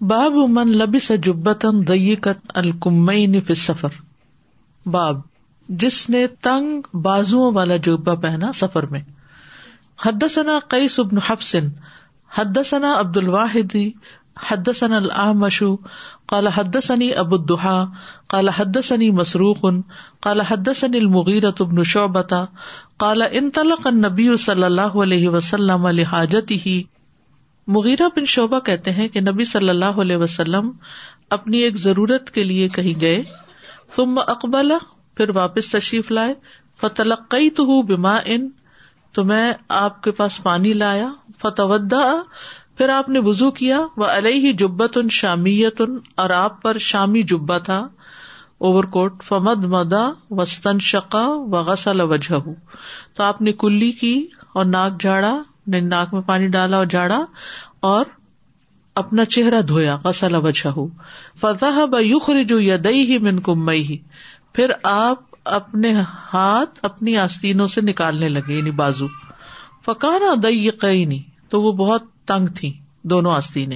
باب من لبس جبتن دئیقت الکمین فی سفر باب، جس نے تنگ بازو والا جبا پہنا سفر میں۔ حدثنا قیس بن حفص، حدثنا عبد الواحد، حدثنا الاعمش، قال حدثني ابو الضحى قال حدثني مسروق، قال حدثني المغيرة بن شعبة قال انطلق النبي صلی اللہ علیہ وسلم لحاجته مغیرہ بن شعبہ کہتے ہیں کہ نبی صلی اللہ علیہ وسلم اپنی ایک ضرورت کے لیے کہیں گئے، ثم اقبال پھر واپس تشریف لائے فتلقی تو بما ان، تو میں آپ کے پاس پانی لایا فتودا پھر آپ نے وزو کیا وہ علیہ جبت ان شامیت ان اور آپ پر شامی جبا تھا، اوور کوٹ، فمد مدا وسطن شقا و غسل وجہ تو آپ نے کلی کی اور ناک جھاڑا ناک میں پانی ڈالا اور جھاڑا اور اپنا چہرہ دھویا، غسل وجہ فضا بخری جو یدئی ہی من کمئی ہی پھر آپ اپنے ہاتھ اپنی آستینوں سے نکالنے لگے یعنی بازو۔ فکانا دئی قینی تو وہ بہت تنگ تھی دونوں آستین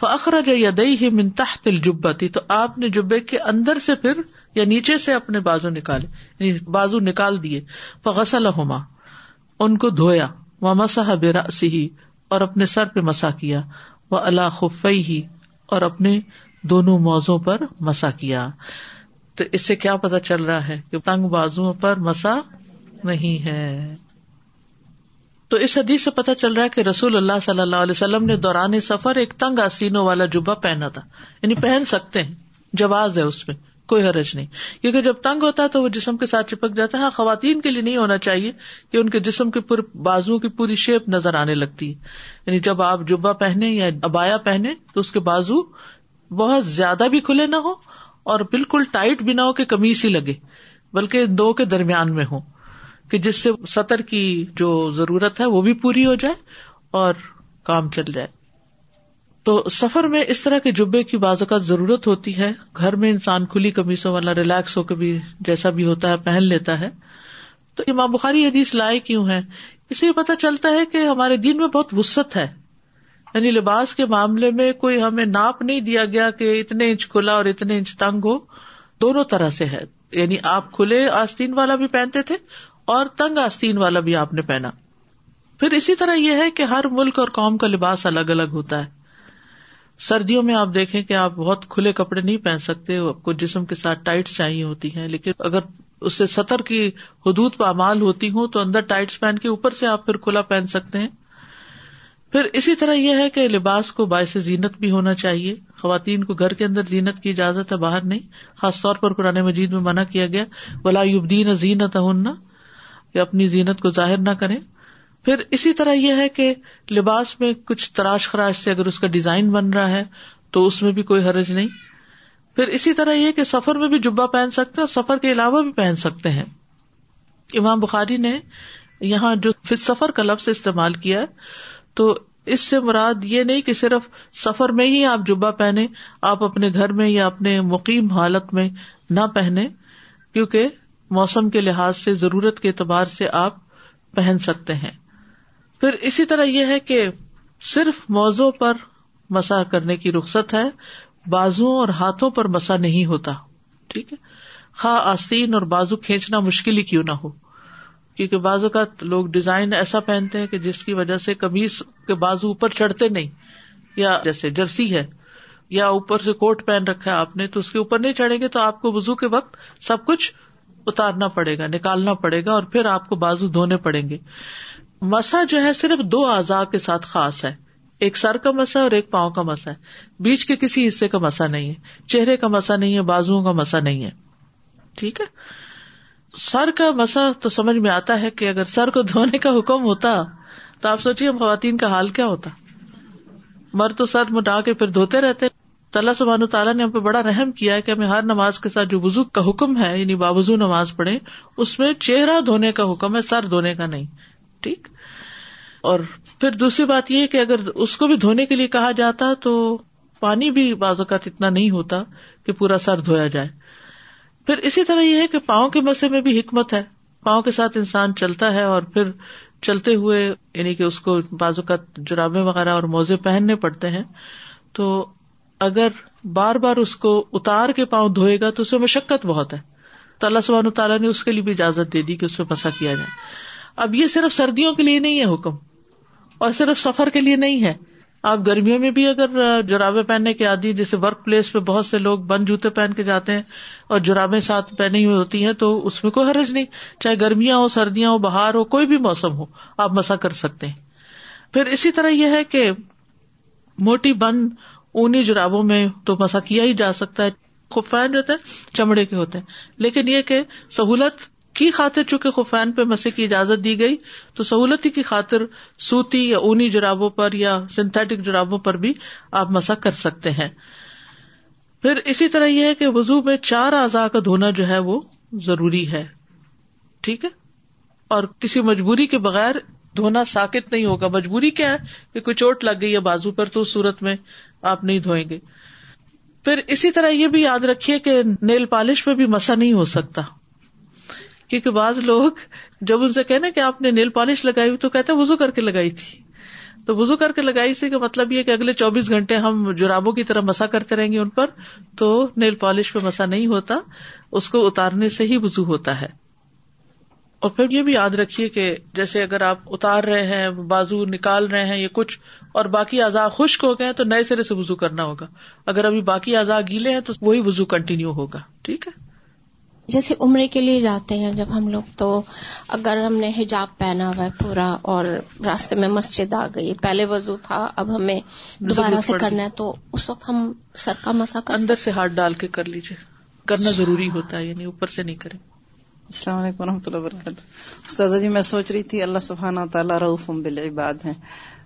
فخر جو یدئی ہی من تحت الجبا تھی تو آپ نے جبے کے اندر سے پھر، یا نیچے سے اپنے بازو نکالے یعنی بازو نکال دیے۔ فغسل ہوما ان کو دھویا۔ و مسح بے ہی اور اپنے سر پہ مسا کیا۔ وہ اللہ خفئی ہی اور اپنے دونوں موزوں پر مسا کیا۔ تو اس سے کیا پتا چل رہا ہے کہ تنگ بازو پر مسا نہیں ہے۔ تو اس حدیث سے پتا چل رہا ہے کہ رسول اللہ صلی اللہ علیہ وسلم نے دوران سفر ایک تنگ آسینوں والا جبا پہنا تھا۔ یعنی پہن سکتے ہیں، جواز ہے اس میں کوئی حرج نہیں۔ کیونکہ جب تنگ ہوتا ہے تو وہ جسم کے ساتھ چپک جاتا ہے۔ ہاں، خواتین کے لیے نہیں ہونا چاہیے کہ ان کے جسم کے پورے بازو کی پوری شیپ نظر آنے لگتی۔ ہے یعنی جب آپ جبا پہنے یا ابایا پہنے تو اس کے بازو بہت زیادہ بھی کھلے نہ ہو اور بالکل ٹائٹ بھی نہ ہو کہ کمیز ہی لگے، بلکہ دو کے درمیان میں ہو کہ جس سے سطر کی جو ضرورت ہے وہ بھی پوری ہو جائے اور کام چل جائے۔ تو سفر میں اس طرح کے جبے کی بعض اوقات ضرورت ہوتی ہے۔ گھر میں انسان کھلی کمیزوں والا ریلیکس ہو کے بھی جیسا بھی ہوتا ہے، پہن لیتا ہے۔ تو امام بخاری حدیث لائے کیوں ہے اس لیے پتا چلتا ہے کہ ہمارے دین میں بہت وسط ہے۔ یعنی لباس کے معاملے میں کوئی ہمیں ناپ نہیں دیا گیا کہ اتنے انچ کھلا اور اتنے انچ تنگ ہو۔ دونوں طرح سے ہے۔ یعنی آپ کھلے آستین والا بھی پہنتے تھے اور تنگ آستین والا بھی آپ نے پہنا۔ پھر اسی طرح یہ ہے کہ ہر ملک اور قوم کا لباس الگ الگ ہوتا ہے۔ سردیوں میں آپ دیکھیں کہ آپ بہت کھلے کپڑے نہیں پہن سکتے، آپ کو جسم کے ساتھ ٹائٹ چاہیے ہوتی ہیں، لیکن اگر اس سے سطر کی حدود پامال ہوتی ہوں تو اندر ٹائٹس پہن کے اوپر سے آپ پھر کھلا پہن سکتے ہیں۔ پھر اسی طرح یہ ہے کہ لباس کو باعث زینت بھی ہونا چاہیے۔ خواتین کو گھر کے اندر زینت کی اجازت ہے، باہر نہیں۔ خاص طور پر قرآن مجید میں منع کیا گیا، ولا یبدین زینت ہننا کہ اپنی زینت کو ظاہر نہ کریں۔ پھر اسی طرح یہ ہے کہ لباس میں کچھ تراش خراش سے اگر اس کا ڈیزائن بن رہا ہے تو اس میں بھی کوئی حرج نہیں۔ پھر اسی طرح یہ کہ سفر میں بھی جبا پہن سکتے ہیں اور سفر کے علاوہ بھی پہن سکتے ہیں۔ امام بخاری نے یہاں جو سفر کا لفظ استعمال کیا تو اس سے مراد یہ نہیں کہ صرف سفر میں ہی آپ جبا پہنے آپ اپنے گھر میں یا اپنے مقیم حالت میں نہ پہنے کیونکہ موسم کے لحاظ سے، ضرورت کے اعتبار سے آپ پہن سکتے ہیں۔ پھر اسی طرح یہ ہے کہ صرف موزوں پر مسا کرنے کی رخصت ہے بازو اور ہاتھوں پر مسا نہیں ہوتا، ٹھیک ہے؟ خا آستین اور بازو کھینچنا مشکل ہی کیوں نہ ہو، کیونکہ بازو کا لوگ ڈیزائن ایسا پہنتے ہیں کہ جس کی وجہ سے کمیز کے بازو اوپر چڑھتے نہیں، یا جیسے جرسی ہے، یا اوپر سے کوٹ پہن رکھا ہے آپ نے تو اس کے اوپر نہیں چڑھیں گے تو آپ کو وزو کے وقت سب کچھ اتارنا پڑے گا، نکالنا پڑے گا اور پھر آپ کو بازو دھونے پڑیں گے۔ مسا جو ہے صرف دو اعضاء کے ساتھ خاص ہے۔ ایک سر کا مسا اور ایک پاؤں کا مسا ہے۔ بیچ کے کسی حصے کا مسا نہیں ہے۔ چہرے کا مسا نہیں ہے بازو کا مسا نہیں ہے۔ ٹھیک ہے؟ سر کا مسا تو سمجھ میں آتا ہے کہ اگر سر کو دھونے کا حکم ہوتا تو آپ سوچیے خواتین کا حال کیا ہوتا۔ مر تو سر مٹا کے پھر دھوتے رہتے۔ تعالیٰ سبحان تعالیٰ نے ہم پہ بڑا رحم کیا ہے کہ ہمیں ہر نماز کے ساتھ جو وزو کا حکم ہے یعنی باوضو نماز پڑھے اس میں چہرہ دھونے کا حکم ہے، سر دھونے کا نہیں۔ ٹھیک۔ اور پھر دوسری بات یہ کہ اگر اس کو بھی دھونے کے لیے کہا جاتا تو پانی بھی بعض اوقات اتنا نہیں ہوتا کہ پورا سر دھویا جائے۔ پھر اسی طرح یہ ہے کہ پاؤں کے مسے میں بھی حکمت ہے۔ پاؤں کے ساتھ انسان چلتا ہے اور پھر چلتے ہوئے یعنی کہ اس کو بعض اوقات جرابے وغیرہ اور موزے پہننے پڑتے ہیں۔ تو اگر بار بار اس کو اتار کے پاؤں دھوئے گا تو اس میں مشقت بہت ہے۔ تو اللہ سبحانہ تعالیٰ نے اس کے لیے بھی اجازت دے دی کہ اس میں مسا کیا جائے۔ اب یہ صرف سردیوں کے لیے نہیں ہے حکم اور صرف سفر کے لیے نہیں ہے۔ آپ گرمیوں میں بھی اگر جرابے پہننے کے عادی، جیسے ورک پلیس پہ بہت سے لوگ بند جوتے پہن کے جاتے ہیں اور جرابے ساتھ پہنی ہوئی ہوتی ہیں تو اس میں کوئی حرج نہیں۔ چاہے گرمیاں ہو سردیاں ہو باہر ہو کوئی بھی موسم ہو، آپ مسا کر سکتے ہیں۔ پھر اسی طرح یہ ہے کہ موٹی بند اونی جرابوں میں تو مسا کیا ہی جا سکتا ہے۔ خفین جو ہوتے ہیں، چمڑے کے ہوتے ہیں۔ لیکن یہ کہ سہولت کی خاطر چونکہ خفین پہ مسے کی اجازت دی گئی، تو سہولت کی خاطر سوتی یا اونی جرابوں پر یا سنتھیٹک جرابوں پر بھی آپ مسا کر سکتے ہیں۔ پھر اسی طرح یہ ہے کہ وزو میں چار اعضاء کا دھونا جو ہے وہ ضروری ہے۔ ٹھیک ہے؟ اور کسی مجبوری کے بغیر دھونا ساکت نہیں ہوگا۔ مجبوری کیا ہے کہ کوئی چوٹ لگ گئی ہے بازو پر تو اس صورت میں آپ نہیں دھوئیں گے۔ پھر اسی طرح یہ بھی یاد رکھیے کہ نیل پالش پہ بھی مسا نہیں ہو سکتا۔ کیونکہ بعض لوگ جب ان سے کہنا کہ آپ نے نیل پالش لگائی ہوئی تو کہتے وزو کر کے لگائی تھی۔ تو وزو کر کے لگائی سے مطلب یہ کہ اگلے چوبیس گھنٹے ہم جرابوں کی طرح مسا کرتے رہیں گے ان پر، تو نیل پالش پہ مسا نہیں ہوتا، اس کو اتارنے سے ہی وزو ہوتا ہے۔ اور پھر یہ بھی یاد رکھیے کہ جیسے اگر آپ اتار رہے ہیں، بازو نکال رہے ہیں یا کچھ، اور باقی اعضاء خشک ہو گئے تو نئے سرے سے وزو کرنا ہوگا۔ اگر ابھی باقی اعضاء گیلے ہیں تو وہی وزو کنٹینیو ہوگا۔ ٹھیک ہے؟ جیسے عمرے کے لیے جاتے ہیں جب ہم لوگ تو اگر ہم نے حجاب پہنا ہوا ہے پورا اور راستے میں مسجد آ گئی پہلے وضو تھا اب ہمیں دوبارہ سے کرنا ہے تو اس وقت ہم سر کا مسا اندر سے ہاتھ ڈال کے کر لیجیے کرنا ضروری ہوتا ہے یعنی اوپر سے نہیں کریں۔ السلام علیکم و رحمۃ اللہ وبرکاتہ۔ استاذہ جی میں سوچ رہی تھی اللہ سبحانہ تعالیٰ رعف بالعباد ہیں۔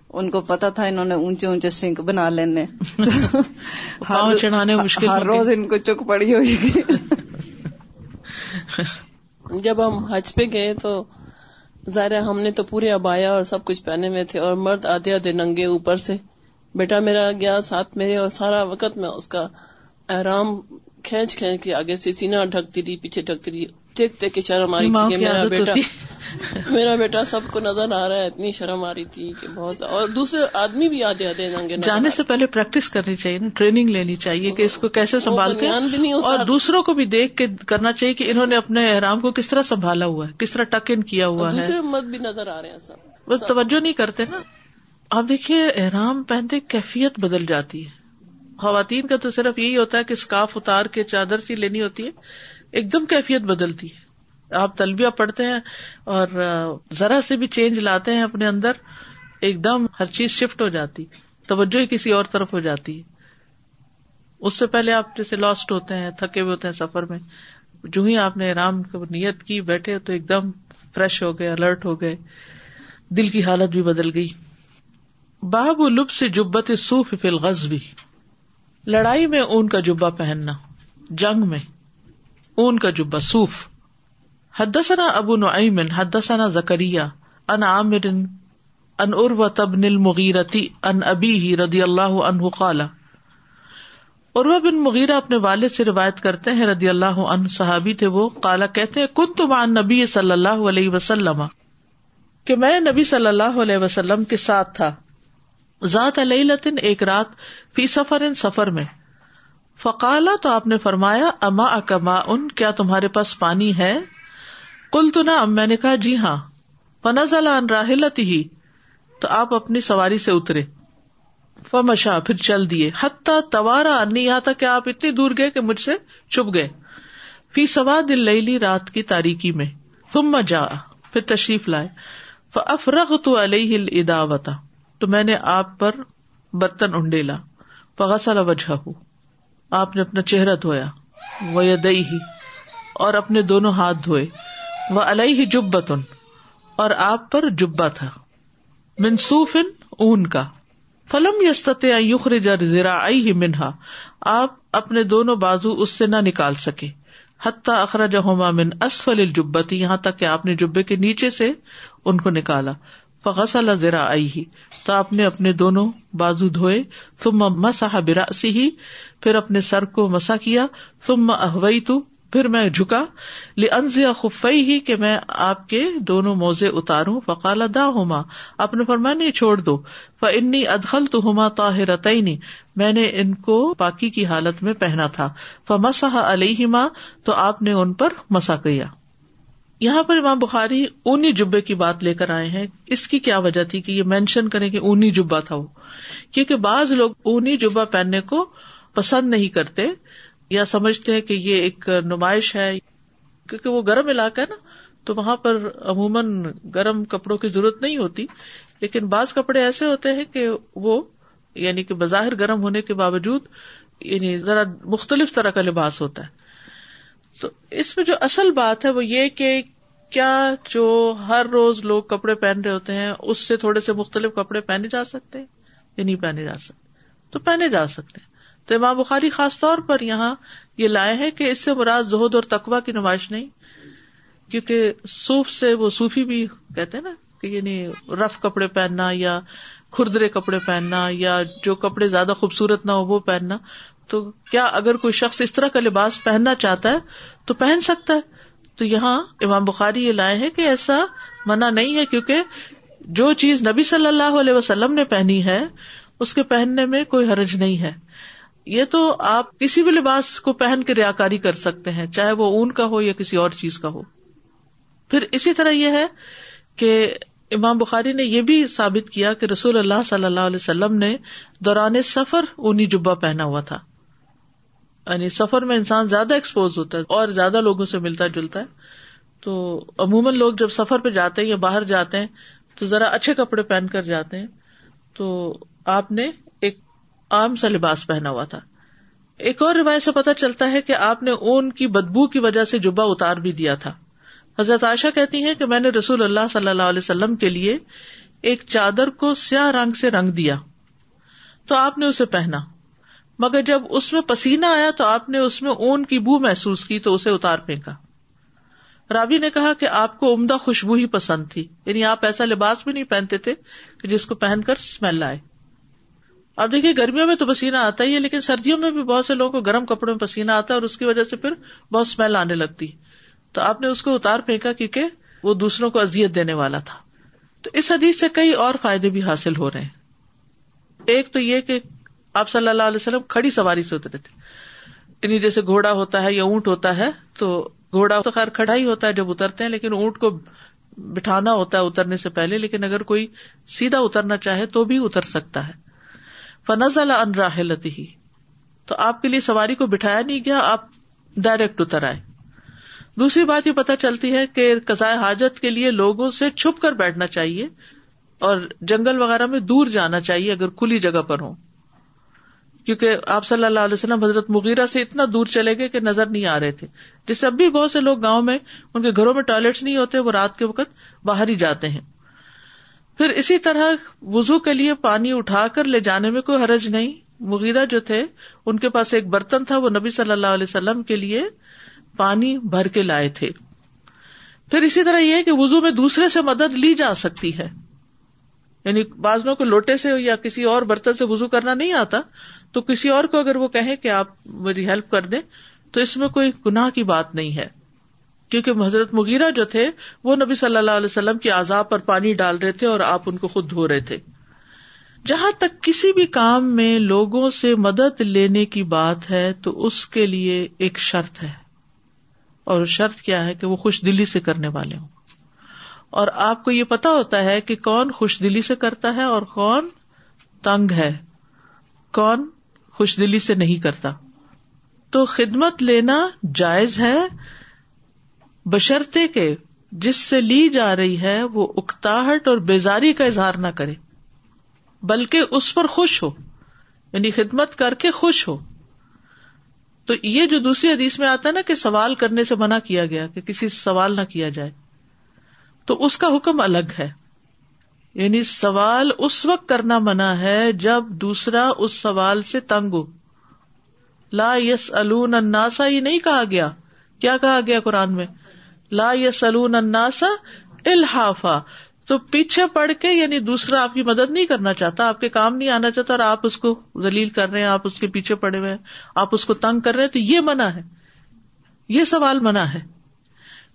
ان کو پتا تھا انہوں نے اونچے اونچے سنک بنا لینے۔ چڑھانے مشکل ہر روز ان کو چک پڑی ہوئی۔ جب ہم حج پہ گئے تو ظاہر ہم نے تو پورے ابایا اور سب کچھ پہنے ہوئے تھے اور مرد آدھے آدھے ننگے اوپر سے۔ بیٹا میرا گیا ساتھ میرے اور سارا وقت میں اس کا احرام کھینچ کھینچ کے آگے سے سینا ڈھکتی رہی، پیچھے ڈھکتی رہی۔ دیکھ دیکھ کے شرم آ رہی تھی کہ میرا بیٹا میرا بیٹا سب کو نظر آ رہا ہے اتنی شرم آ رہی تھی کہ بہت اور دوسرے آدمی بھی آدھے آدھے ننگے جانے سے پہلے پریکٹس کرنی چاہیے نا ٹریننگ لینی چاہیے کہ اس کو کیسے سنبھالتے ہیں۔ اور دوسروں کو بھی دیکھ کے کرنا چاہیے کہ انہوں نے اپنے احرام کو کس طرح سنبھالا ہوا ہے کس طرح ٹک ان کیا ہوا ہے۔ دوسرے مت بھی نظر آ رہے ہیں سب۔ بس توجہ نہیں کرتے نا۔ آپ دیکھیے احرام پہنتے کیفیت بدل جاتی ہے۔ خواتین کا تو صرف یہی ہوتا ہے کہ اسکارف اتار کے چادر سی لینی ہوتی ہے۔ ایک دم کیفیت بدلتی ہے۔ آپ تلبیہ پڑھتے ہیں اور ذرا سے بھی چینج لاتے ہیں اپنے اندر، ایک دم ہر چیز شفٹ ہو جاتی، توجہ ہی کسی اور طرف ہو جاتی ہے۔ اس سے پہلے آپ جیسے لاسٹ ہوتے ہیں، تھکے ہوئے ہوتے ہیں سفر میں، جو ہی آپ نے آرام نیت کی، بیٹھے تو ایک دم فریش ہو گئے الرٹ ہو گئے، دل کی حالت بھی بدل گئی۔ باب لب سے جبت سوف فلغز بھی لڑائی میں اون کا جبا پہننا، جنگ میں۔ اون کا جبا صوف حدثنا ابو نعیم، حدثنا زکریہ ان عامر ان ارو تبن المغیرتی ان ابی ہی رضی اللہ عنہ قال عروا بن مغیرہ اپنے والد سے روایت کرتے ہیں، رضی اللہ عنہ صحابی تھے وہ کالا کہتے ہیں کن تم عن نبی صلی اللہ علیہ وسلم کہ میں نبی صلی اللہ علیہ وسلم کے ساتھ تھا۔ ذات علیہ ایک رات، فی سفر ان سفر میں۔ فقالا تو آپ نے فرمایا، اما اکما ان، کیا تمہارے پاس پانی ہے؟ کل تو نا میں نے کہا جی ہاں۔ فنز راہلت ہی تو آپ اپنی سواری سے اترے۔ فمشا، پھر چل دیے۔ حتیٰ توارا انی، یہاں تک کہ آپ اتنی دور گئے کہ مجھ سے چپ گئے۔ فی سوا دل لئی رات کی تاریکی میں۔ تم جا، پھر تشریف لائے۔ افرغ تو علیہ تو میں نے آپ پر برتن انڈیلا۔ فغسل وجہ آپ نے اپنا چہرہ دھویا وہ دئی ہی اور اپنے دونوں ہاتھ دھوئے وہ الح جبتن، اور آپ پر جبا تھا۔ منصوف اون کا۔ فلم یستط یخرج ذراعیہ منہا۔ آپ اپنے دونوں بازو اس سے نہ نکال سکے۔ حتیٰ اخرجہما من اسفل الجبتی، یہاں تک کہ آپ نے جبے کے نیچے سے ان کو نکالا۔ فغسل ذراعیہ تو آپ نے اپنے دونوں بازو دھوئے، ثم مسح برأسہ ہی پھر اپنے سر کو مسا کیا، ثم احویت پھر میں جھکا لنزیا خفئی ہی کہ میں آپ کے دونوں موزے اتاروں، فقال دا ہوما اپنے فرما نہیں، چھوڑ دو فنی ادخل تو ہوما تاہر میں نے ان کو پاکی کی حالت میں پہنا تھا، فمسح علیہما تو آپ نے ان پر مسا کیا۔ یہاں پر امام بخاری اونی جبے کی بات لے کر آئے ہیں۔ اس کی کیا وجہ تھی کہ یہ مینشن کرے کہ اونی جبا تھا وہ؟ کیونکہ بعض لوگ اونی جبا پہننے کو پسند نہیں کرتے یا سمجھتے ہیں کہ یہ ایک نمائش ہے۔ کیونکہ وہ گرم علاقہ ہے نا، تو وہاں پر عموماً گرم کپڑوں کی ضرورت نہیں ہوتی۔ لیکن بعض کپڑے ایسے ہوتے ہیں کہ وہ یعنی کہ بظاہر گرم ہونے کے باوجود یعنی ذرا مختلف طرح کا لباس ہوتا ہے۔ تو اس میں جو اصل بات ہے وہ یہ کہ کیا جو ہر روز لوگ کپڑے پہن رہے ہوتے ہیں، اس سے تھوڑے سے مختلف کپڑے پہنے جا سکتے ہیں یا نہیں پہنے جا سکتے؟ تو پہنے جا سکتے تو امام بخاری خاص طور پر یہاں یہ لائے ہیں کہ اس سے مراد زہد اور تقوا کی نمائش نہیں، کیونکہ صوف سے وہ صوفی بھی کہتے ہیں نا کہ یعنی رف کپڑے پہننا یا کھردرے کپڑے پہننا یا جو کپڑے زیادہ خوبصورت نہ ہو وہ پہننا۔ تو کیا اگر کوئی شخص اس طرح کا لباس پہننا چاہتا ہے تو پہن سکتا ہے؟ تو یہاں امام بخاری یہ لائے ہیں کہ ایسا منع نہیں ہے کیونکہ جو چیز نبی صلی اللہ علیہ وسلم نے پہنی ہے، اس کے پہننے میں کوئی حرج نہیں ہے۔ یہ تو آپ کسی بھی لباس کو پہن کے ریا کاری کر سکتے ہیں، چاہے وہ اون کا ہو یا کسی اور چیز کا ہو۔ پھر اسی طرح یہ ہے کہ امام بخاری نے یہ بھی ثابت کیا کہ رسول اللہ صلی اللہ علیہ وسلم نے دوران سفر اونی جبا پہنا ہوا تھا۔ یعنی سفر میں انسان زیادہ ایکسپوز ہوتا ہے اور زیادہ لوگوں سے ملتا جلتا ہے۔ تو عموماً لوگ جب سفر پہ جاتے ہیں یا باہر جاتے ہیں، تو ذرا اچھے کپڑے پہن کر جاتے ہیں۔ تو آپ نے ایک عام سا لباس پہنا ہوا تھا۔ ایک اور روایت سے پتا چلتا ہے کہ آپ نے اون کی بدبو کی وجہ سے جبا اتار بھی دیا تھا۔ حضرت عائشہ کہتی ہیں کہ میں نے رسول اللہ صلی اللہ علیہ وسلم کے لیے ایک چادر کو سیاہ رنگ سے رنگ دیا۔ تو آپ نے اسے پہنا۔ مگر جب اس میں پسینہ آیا تو آپ نے اس میں اون کی بو محسوس کی تو اسے اتار پھینکا۔ رابی نے کہا کہ آپ کو عمدہ خوشبو ہی پسند تھی یعنی آپ ایسا لباس بھی نہیں پہنتے تھے کہ جس کو پہن کر اسمیل آئے۔ اب دیکھیے، گرمیوں میں تو پسینہ آتا ہی ہے، لیکن سردیوں میں بھی بہت سے لوگوں کو گرم کپڑوں میں پسینہ آتا ہے اور اس کی وجہ سے پھر بہت اسمیل آنے لگتی۔ تو آپ نے اس کو اتار پھینکا کیونکہ وہ دوسروں کو ازیت دینے والا تھا۔ تو اس حدیث سے کئی اور فائدے بھی حاصل ہو رہے ہیں۔ ایک تو یہ کہ آپ صلی اللہ علیہ وسلم کھڑی سواری سے اترے تھے۔ یعنی جیسے گھوڑا ہوتا ہے یا اونٹ ہوتا ہے، تو گھوڑا تو خیر کھڑا ہی ہوتا ہے جب اترتے ہیں، لیکن اونٹ کو بٹھانا ہوتا ہے اترنے سے پہلے، لیکن اگر کوئی سیدھا اترنا چاہے تو بھی اتر سکتا ہے۔ فنز اللہ ان راہلتی ہی تو آپ کے لیے سواری کو بٹھایا نہیں گیا، آپ ڈائریکٹ اتر آئے۔ دوسری بات یہ پتا چلتی ہے کہ قزائے حاجت کے لیے لوگوں سے چھپ کر بیٹھنا چاہیے اور جنگل وغیرہ میں دور جانا چاہیے اگر کھلی جگہ پر ہوں۔ کیونکہ آپ صلی اللہ علیہ وسلم حضرت مغیرہ سے اتنا دور چلے گئے کہ نظر نہیں آ رہے تھے۔ جس سے اب بھی بہت سے لوگ گاؤں میں ان کے گھروں میں ٹوائلٹس نہیں ہوتے، وہ رات کے وقت باہر ہی جاتے ہیں۔ پھر اسی طرح وزو کے لیے پانی اٹھا کر لے جانے میں کوئی حرج نہیں۔ مغیرہ جو تھے، ان کے پاس ایک برتن تھا، وہ نبی صلی اللہ علیہ وسلم کے لیے پانی بھر کے لائے تھے۔ پھر اسی طرح یہ کہ وزو میں دوسرے سے مدد لی جا سکتی ہے۔ یعنی بازو کو لوٹے سے یا کسی اور برتن سے وزو کرنا نہیں آتا۔ تو کسی اور کو اگر وہ کہے کہ آپ میری ہیلپ کر دیں، تو اس میں کوئی گناہ کی بات نہیں ہے۔ کیونکہ حضرت مغیرہ جو تھے، وہ نبی صلی اللہ علیہ وسلم کے عذاب پر پانی ڈال رہے تھے اور آپ ان کو خود دھو رہے تھے۔ جہاں تک کسی بھی کام میں لوگوں سے مدد لینے کی بات ہے، تو اس کے لیے ایک شرط ہے۔ اور شرط کیا ہے کہ وہ خوش دلی سے کرنے والے ہوں۔ اور آپ کو یہ پتا ہوتا ہے کہ کون خوش دلی سے کرتا ہے اور کون تنگ ہے۔ کون خوش دلی سے نہیں کرتا۔ تو خدمت لینا جائز ہے بشرتے کے جس سے لی جا رہی ہے وہ اکتاہٹ اور بیزاری کا اظہار نہ کرے، بلکہ اس پر خوش ہو یعنی خدمت کر کے خوش ہو۔ تو یہ جو دوسری حدیث میں آتا ہے نا کہ سوال کرنے سے منع کیا گیا کہ کسی سے سوال نہ کیا جائے، تو اس کا حکم الگ ہے۔ یعنی سوال اس وقت کرنا منع ہے جب دوسرا اس سوال سے تنگ ہو۔ لا یس الناسا یہ نہیں کہا گیا۔ کیا کہا گیا قرآن میں؟ لا یس الناسا الحافا تو پیچھے پڑ کے یعنی دوسرا آپ کی مدد نہیں کرنا چاہتا، آپ کے کام نہیں آنا چاہتا اور آپ اس کو ذلیل کر رہے ہیں، آپ اس کے پیچھے پڑے ہوئے ہیں، آپ اس کو تنگ کر رہے ہیں، تو یہ منع ہے۔ یہ سوال منع ہے۔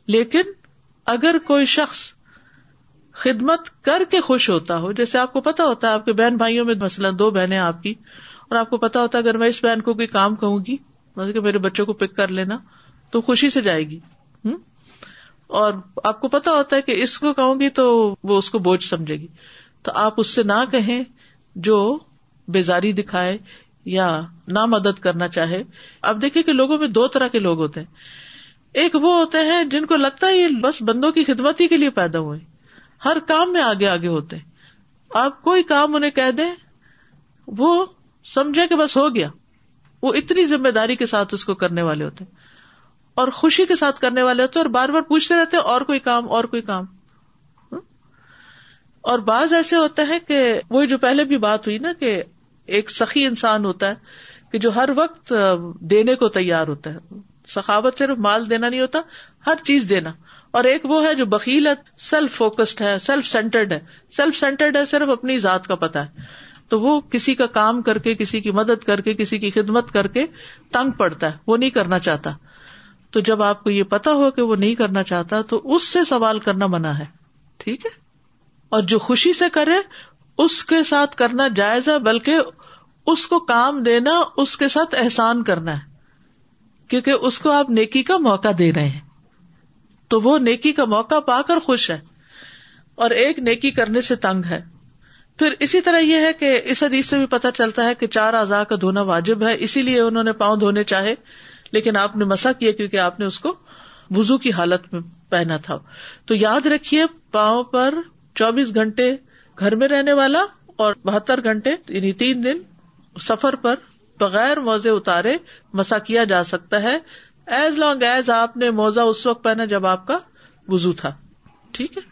لیکن اگر کوئی شخص خدمت کر کے خوش ہوتا ہو۔ جیسے آپ کو پتا ہوتا ہے، آپ کے بہن بھائیوں میں مثلاً دو بہنیں آپ کی، اور آپ کو پتا ہوتا ہے اگر میں اس بہن کو کوئی کام کہوں گی مطلب کہ میرے بچوں کو پک کر لینا، تو خوشی سے جائے گی۔ ہوں اور آپ کو پتا ہوتا ہے کہ اس کو کہوں گی تو وہ اس کو بوجھ سمجھے گی۔ تو آپ اس سے نہ کہیں جو بیزاری دکھائے یا نہ مدد کرنا چاہے۔ اب دیکھیں کہ لوگوں میں دو طرح کے لوگ ہوتے ہیں۔ ایک وہ ہوتے ہیں جن کو لگتا ہے یہ بس بندوں کی خدمت ہی کے لیے پیدا ہوئے۔ ہر کام میں آگے آگے ہوتے ہیں۔ آپ کوئی کام انہیں کہہ دیں، وہ سمجھے کہ بس ہو گیا۔ وہ اتنی ذمہ داری کے ساتھ اس کو کرنے والے ہوتے ہیں۔ اور خوشی کے ساتھ کرنے والے ہوتے اور بار بار پوچھتے رہتے اور کوئی کام، اور کوئی کام۔ اور بعض ایسے ہوتے ہیں کہ وہ جو پہلے بھی بات ہوئی نا کہ ایک سخی انسان ہوتا ہے کہ جو ہر وقت دینے کو تیار ہوتا ہے۔ سخاوت صرف مال دینا نہیں ہوتا، ہر چیز دینا۔ اور ایک وہ ہے جو بکیل ہے سیلف فوکسڈ ہے سیلف سینٹرڈ ہے۔ سیلف سینٹرڈ ہے صرف اپنی ذات کا پتا ہے۔ تو وہ کسی کا کام کر کے، کسی کی مدد کر کے، کسی کی خدمت کر کے تنگ پڑتا ہے، وہ نہیں کرنا چاہتا۔ تو جب آپ کو یہ پتا ہو کہ وہ نہیں کرنا چاہتا، تو اس سے سوال کرنا منع ہے۔ ٹھیک ہے؟ اور جو خوشی سے کرے، اس کے ساتھ کرنا جائز ہے، بلکہ اس کو کام دینا، اس کے ساتھ احسان کرنا ہے۔ کیونکہ اس کو آپ نیکی کا موقع دے رہے ہیں۔ تو وہ نیکی کا موقع پا کر خوش ہے اور ایک نیکی کرنے سے تنگ ہے۔ پھر اسی طرح یہ ہے کہ اس حدیث سے بھی پتا چلتا ہے کہ چار اعضاء کا دھونا واجب ہے، اسی لیے انہوں نے پاؤں دھونے چاہے، لیکن آپ نے مسا کیا کیونکہ آپ نے اس کو وزو کی حالت میں پہنا تھا۔ تو یاد رکھیے، پاؤں پر چوبیس گھنٹے گھر میں رہنے والا اور بہتر گھنٹے یعنی تین دن سفر پر بغیر موزے اتارے مسا کیا جا سکتا ہے۔ ایز لانگ ایز آپ نے موزہ اس وقت پہنا جب آپ کا وزو تھا۔ ٹھیک ہے؟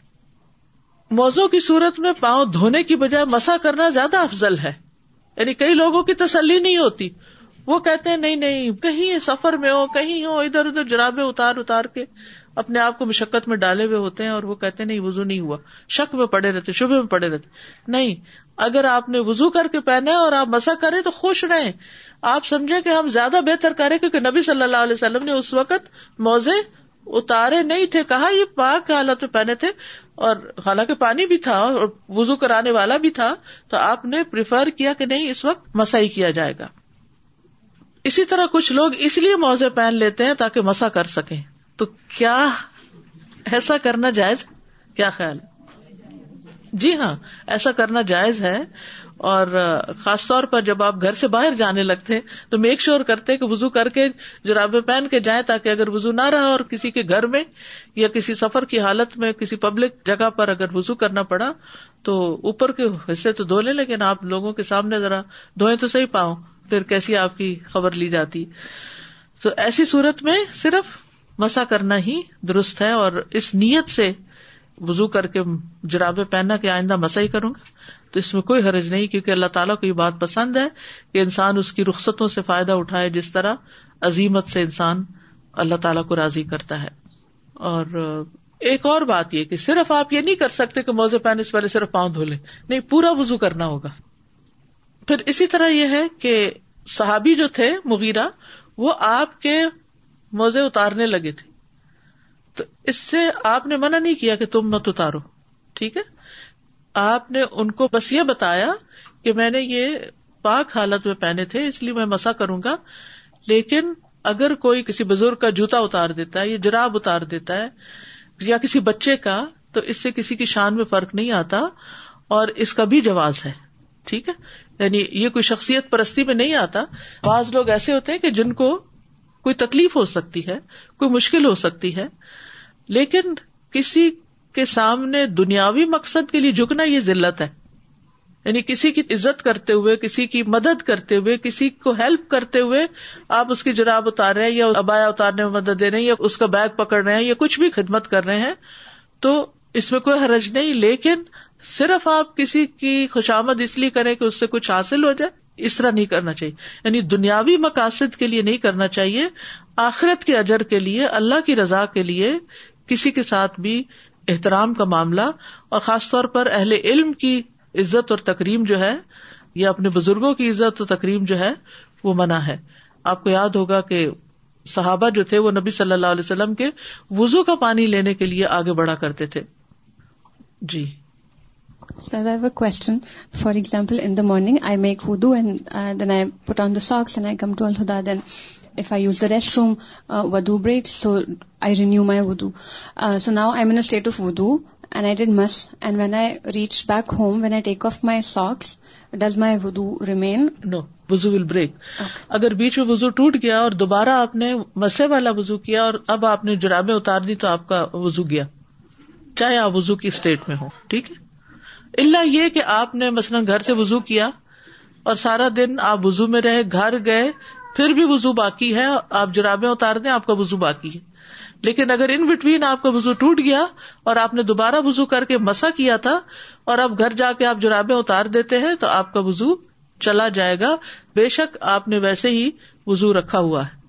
موزوں کی صورت میں پاؤں دھونے کی بجائے مسا کرنا زیادہ افضل ہے۔ یعنی کئی لوگوں کی تسلی نہیں ہوتی۔ وہ کہتے ہیں، نہیں نہیں، کہیں سفر میں ہو، کہیں ہو، ادھر ادھر جرابے اتار اتار کے۔ اپنے آپ کو مشقت میں ڈالے ہوئے ہوتے ہیں اور وہ کہتے نہیں وزو نہیں ہوا۔ شک میں پڑے رہتے شبے میں پڑے رہتے۔ نہیں، اگر آپ نے وزو کر کے پہنے اور آپ مسا کرے تو خوش رہے آپ سمجھے کہ ہم زیادہ بہتر کریں کیونکہ نبی صلی اللہ علیہ وسلم نے اس وقت موزے اتارے نہیں تھے، کہا یہ پاک حالت میں پہنے تھے اور حالانکہ پانی بھی تھا اور وزو کرانے والا بھی تھا، تو آپ نے پریفر کیا کہ نہیں، اس وقت مسائی کیا جائے گا۔ اسی طرح کچھ لوگ اس لیے موزے پہن لیتے ہیں تاکہ مسا کر سکیں۔ تو کیا ایسا کرنا جائز؟ کیا خیال جی ہاں ایسا کرنا جائز ہے اور خاص طور پر جب آپ گھر سے باہر جانے لگتے تو میک شیور کرتے کہ وزو کر کے جرابے پہن کے جائیں تاکہ اگر وزو نہ رہا اور کسی کے گھر میں یا کسی سفر کی حالت میں کسی پبلک جگہ پر اگر وزو کرنا پڑا تو اوپر کے حصے تو دھو لیں، لیکن آپ لوگوں کے سامنے ذرا دھوئیں تو صحیح پاؤ پھر کیسی آپ کی خبر لی جاتی؟ تو ایسی صورت میں صرف مسا کرنا ہی درست ہے اور اس نیت سے وزو کر کے جرابے پہننا کہ آئندہ مسا ہی کروں گا۔ تو اس میں کوئی حرج نہیں کیونکہ اللہ تعالیٰ کو یہ بات پسند ہے کہ انسان اس کی رخصتوں سے فائدہ اٹھائے جس طرح عظیمت سے انسان اللہ تعالیٰ کو راضی کرتا ہے۔ اور ایک اور بات یہ کہ صرف آپ یہ نہیں کر سکتے کہ موزے پہننے سے پہلے صرف پاؤں دھو لیں۔ نہیں، پورا وزو کرنا ہوگا۔ پھر اسی طرح یہ ہے کہ صحابی جو تھے، مغیرہ، وہ آپ کے موزے اتارنے لگے تھے۔ تو اس سے آپ نے منع نہیں کیا کہ تم مت اتارو، ٹھیک ہے؟ آپ نے ان کو بس یہ بتایا کہ میں نے یہ پاک حالت میں پہنے تھے، اس لیے میں مسا کروں گا۔ لیکن اگر کوئی کسی بزرگ کا جوتا اتار دیتا ہے یا جراب اتار دیتا ہے یا کسی بچے کا، تو اس سے کسی کی شان میں فرق نہیں آتا اور اس کا بھی جواز ہے، ٹھیک ہے؟ یعنی یہ کوئی شخصیت پرستی میں نہیں آتا۔ بعض لوگ ایسے ہوتے ہیں کہ جن کو کوئی تکلیف ہو سکتی ہے، کوئی مشکل ہو سکتی ہے، لیکن کسی کے سامنے دنیاوی مقصد کے لیے جھکنا یہ ضلعت ہے۔ یعنی کسی کی عزت کرتے ہوئے، کسی کی مدد کرتے ہوئے، کسی کو ہیلپ کرتے ہوئے آپ اس کی جراب اتار رہے ہیں یا ابایا اتارنے میں مدد دے رہے ہیں یا اس کا بیگ پکڑ رہے ہیں یا کچھ بھی خدمت کر رہے ہیں، تو اس میں کوئی حرج نہیں، لیکن صرف آپ کسی کی خوشامد اس لیے کریں کہ اس سے کچھ حاصل ہو جائے۔ اس طرح نہیں کرنا چاہیے۔ یعنی دنیاوی مقاصد کے لیے نہیں کرنا چاہیے، آخرت کے اجر کے لیے، اللہ کی رضا کے لیے کسی کے ساتھ بھی احترام کا معاملہ، اور خاص طور پر اہل علم کی عزت اور تکریم جو ہے، یا اپنے بزرگوں کی عزت اور تکریم جو ہے، وہ منع ہے۔ آپ کو یاد ہوگا کہ صحابہ جو تھے، وہ نبی صلی اللہ علیہ وسلم کے وزو کا پانی لینے کے لیے آگے بڑھا کرتے تھے۔ جی۔ Sir I question for example in the morning I make ودو and then I put on the socks and I come to الدا then if I use the restroom, wudu breaks, so I renew my wudu. So now I'm in a state of wudu and I did mas, and when I reach back home, when I take off my socks, does my wudu remain? No, wudu will break. Okay. اگر بیچ میں وضو ٹوٹ گیا اور دوبارہ آپ نے مسے والا وضو کیا اور اب آپ نے جرابیں اتار دی تو آپ کا وضو گیا چاہے آپ وضو کی اسٹیٹ میں ہو ٹھیک ہے اللہ یہ کہ آپ نے مثلاً گھر سے وضو کیا اور سارا دن آپ وضو میں رہے، گھر گئے، پھر بھی وضو باقی ہے، آپ جرابیں اتار دیں، آپ کا وضو باقی ہے۔ لیکن اگر ان بٹوین آپ کا وضو ٹوٹ گیا اور آپ نے دوبارہ وضو کر کے مسا کیا تھا اور اب گھر جا کے آپ جرابیں اتار دیتے ہیں تو آپ کا وضو چلا جائے گا۔ بے شک آپ نے ویسے ہی وضو رکھا ہوا ہے۔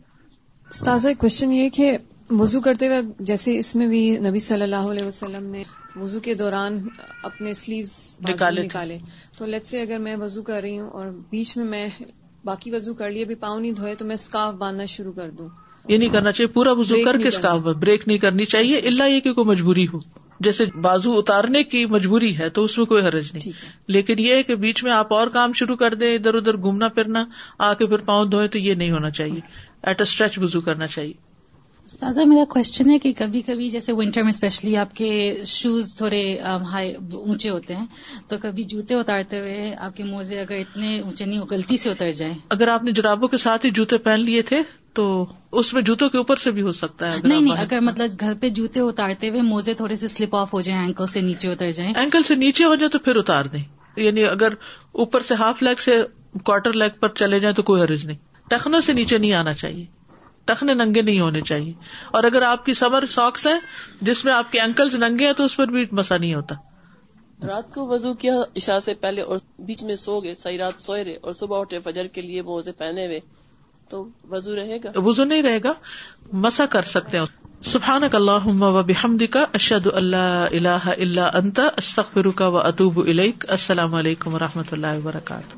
استاذ کوشچن یہ کہ وضو کرتے ہوئے جیسے اس میں بھی نبی صلی اللہ علیہ وسلم نے وضو کے دوران اپنے سلیوز نکالے تو لیٹ سے اگر میں وضو کر رہی ہوں اور بیچ میں میں باقی وضو کر لیے ابھی پاؤں نہیں دھوئے تو میں اسکارف باندھنا شروع کر دوں۔ یہ نہیں کرنا چاہیے پورا وضو کر کے اسکارف بریک نہیں کرنی چاہیے اللہ یہ کہ کوئی مجبوری ہو۔ جیسے بازو اتارنے کی مجبوری ہے تو اس میں کوئی حرج نہیں۔ لیکن یہ ہے کہ بیچ میں آپ اور کام شروع کر دیں ادھر ادھر گھومنا پھرنا آ کے پھر پاؤں دھوئے تو یہ نہیں ہونا چاہیے۔ ایٹ اے اسٹریچ وزو کرنا چاہیے۔ استاذہ میرا کوشچن ہے کہ کبھی کبھی جیسے ونٹر میں اسپیشلی آپ کے شوز تھوڑے ہائی اونچے ہوتے ہیں تو کبھی جوتے اتارتے ہوئے آپ کے موزے اگر اتنے اونچے نہیں غلطی سے اتر جائیں۔ اگر آپ نے جرابوں کے ساتھ ہی جوتے پہن لیے تھے تو اس میں جوتوں کے اوپر سے بھی ہو سکتا ہے۔ نہیں نہیں اگر مطلب گھر پہ جوتے اتارتے ہوئے موزے تھوڑے سے سلپ آف ہو جائیں اینکل سے نیچے اتر جائیں۔ اینکل سے نیچے ہو جائے تو پھر اتار دیں۔ یعنی اگر اوپر سے ہاف لیگ سے کوارٹر لیگ پر چلے جائیں تو کوئی حرج نہیں۔ ٹخنوں سے نیچے نہیں آنا چاہیے۔ ٹخنے ننگے نہیں ہونے چاہیے۔ اور اگر آپ کی سمر ساکس ہے جس میں آپ کے انکلز ننگے ہیں تو اس پر بھی مسا نہیں ہوتا۔ رات کو وضو کیا عشاء سے پہلے اور بیچ میں سو گئے ساری رات سوئے رہے اور صبح اٹھے فجر کے لیے موزے پہنے ہوئے۔ تو وضو رہے گا؟ وضو نہیں رہے گا مسا کر سکتے ہیں۔ سبحان اللہ و بحمد کا اشد اللہ اللہ اللہ انت استخر کا و اطوب السلام علیکم و رحمۃ اللہ وبرکاتہ۔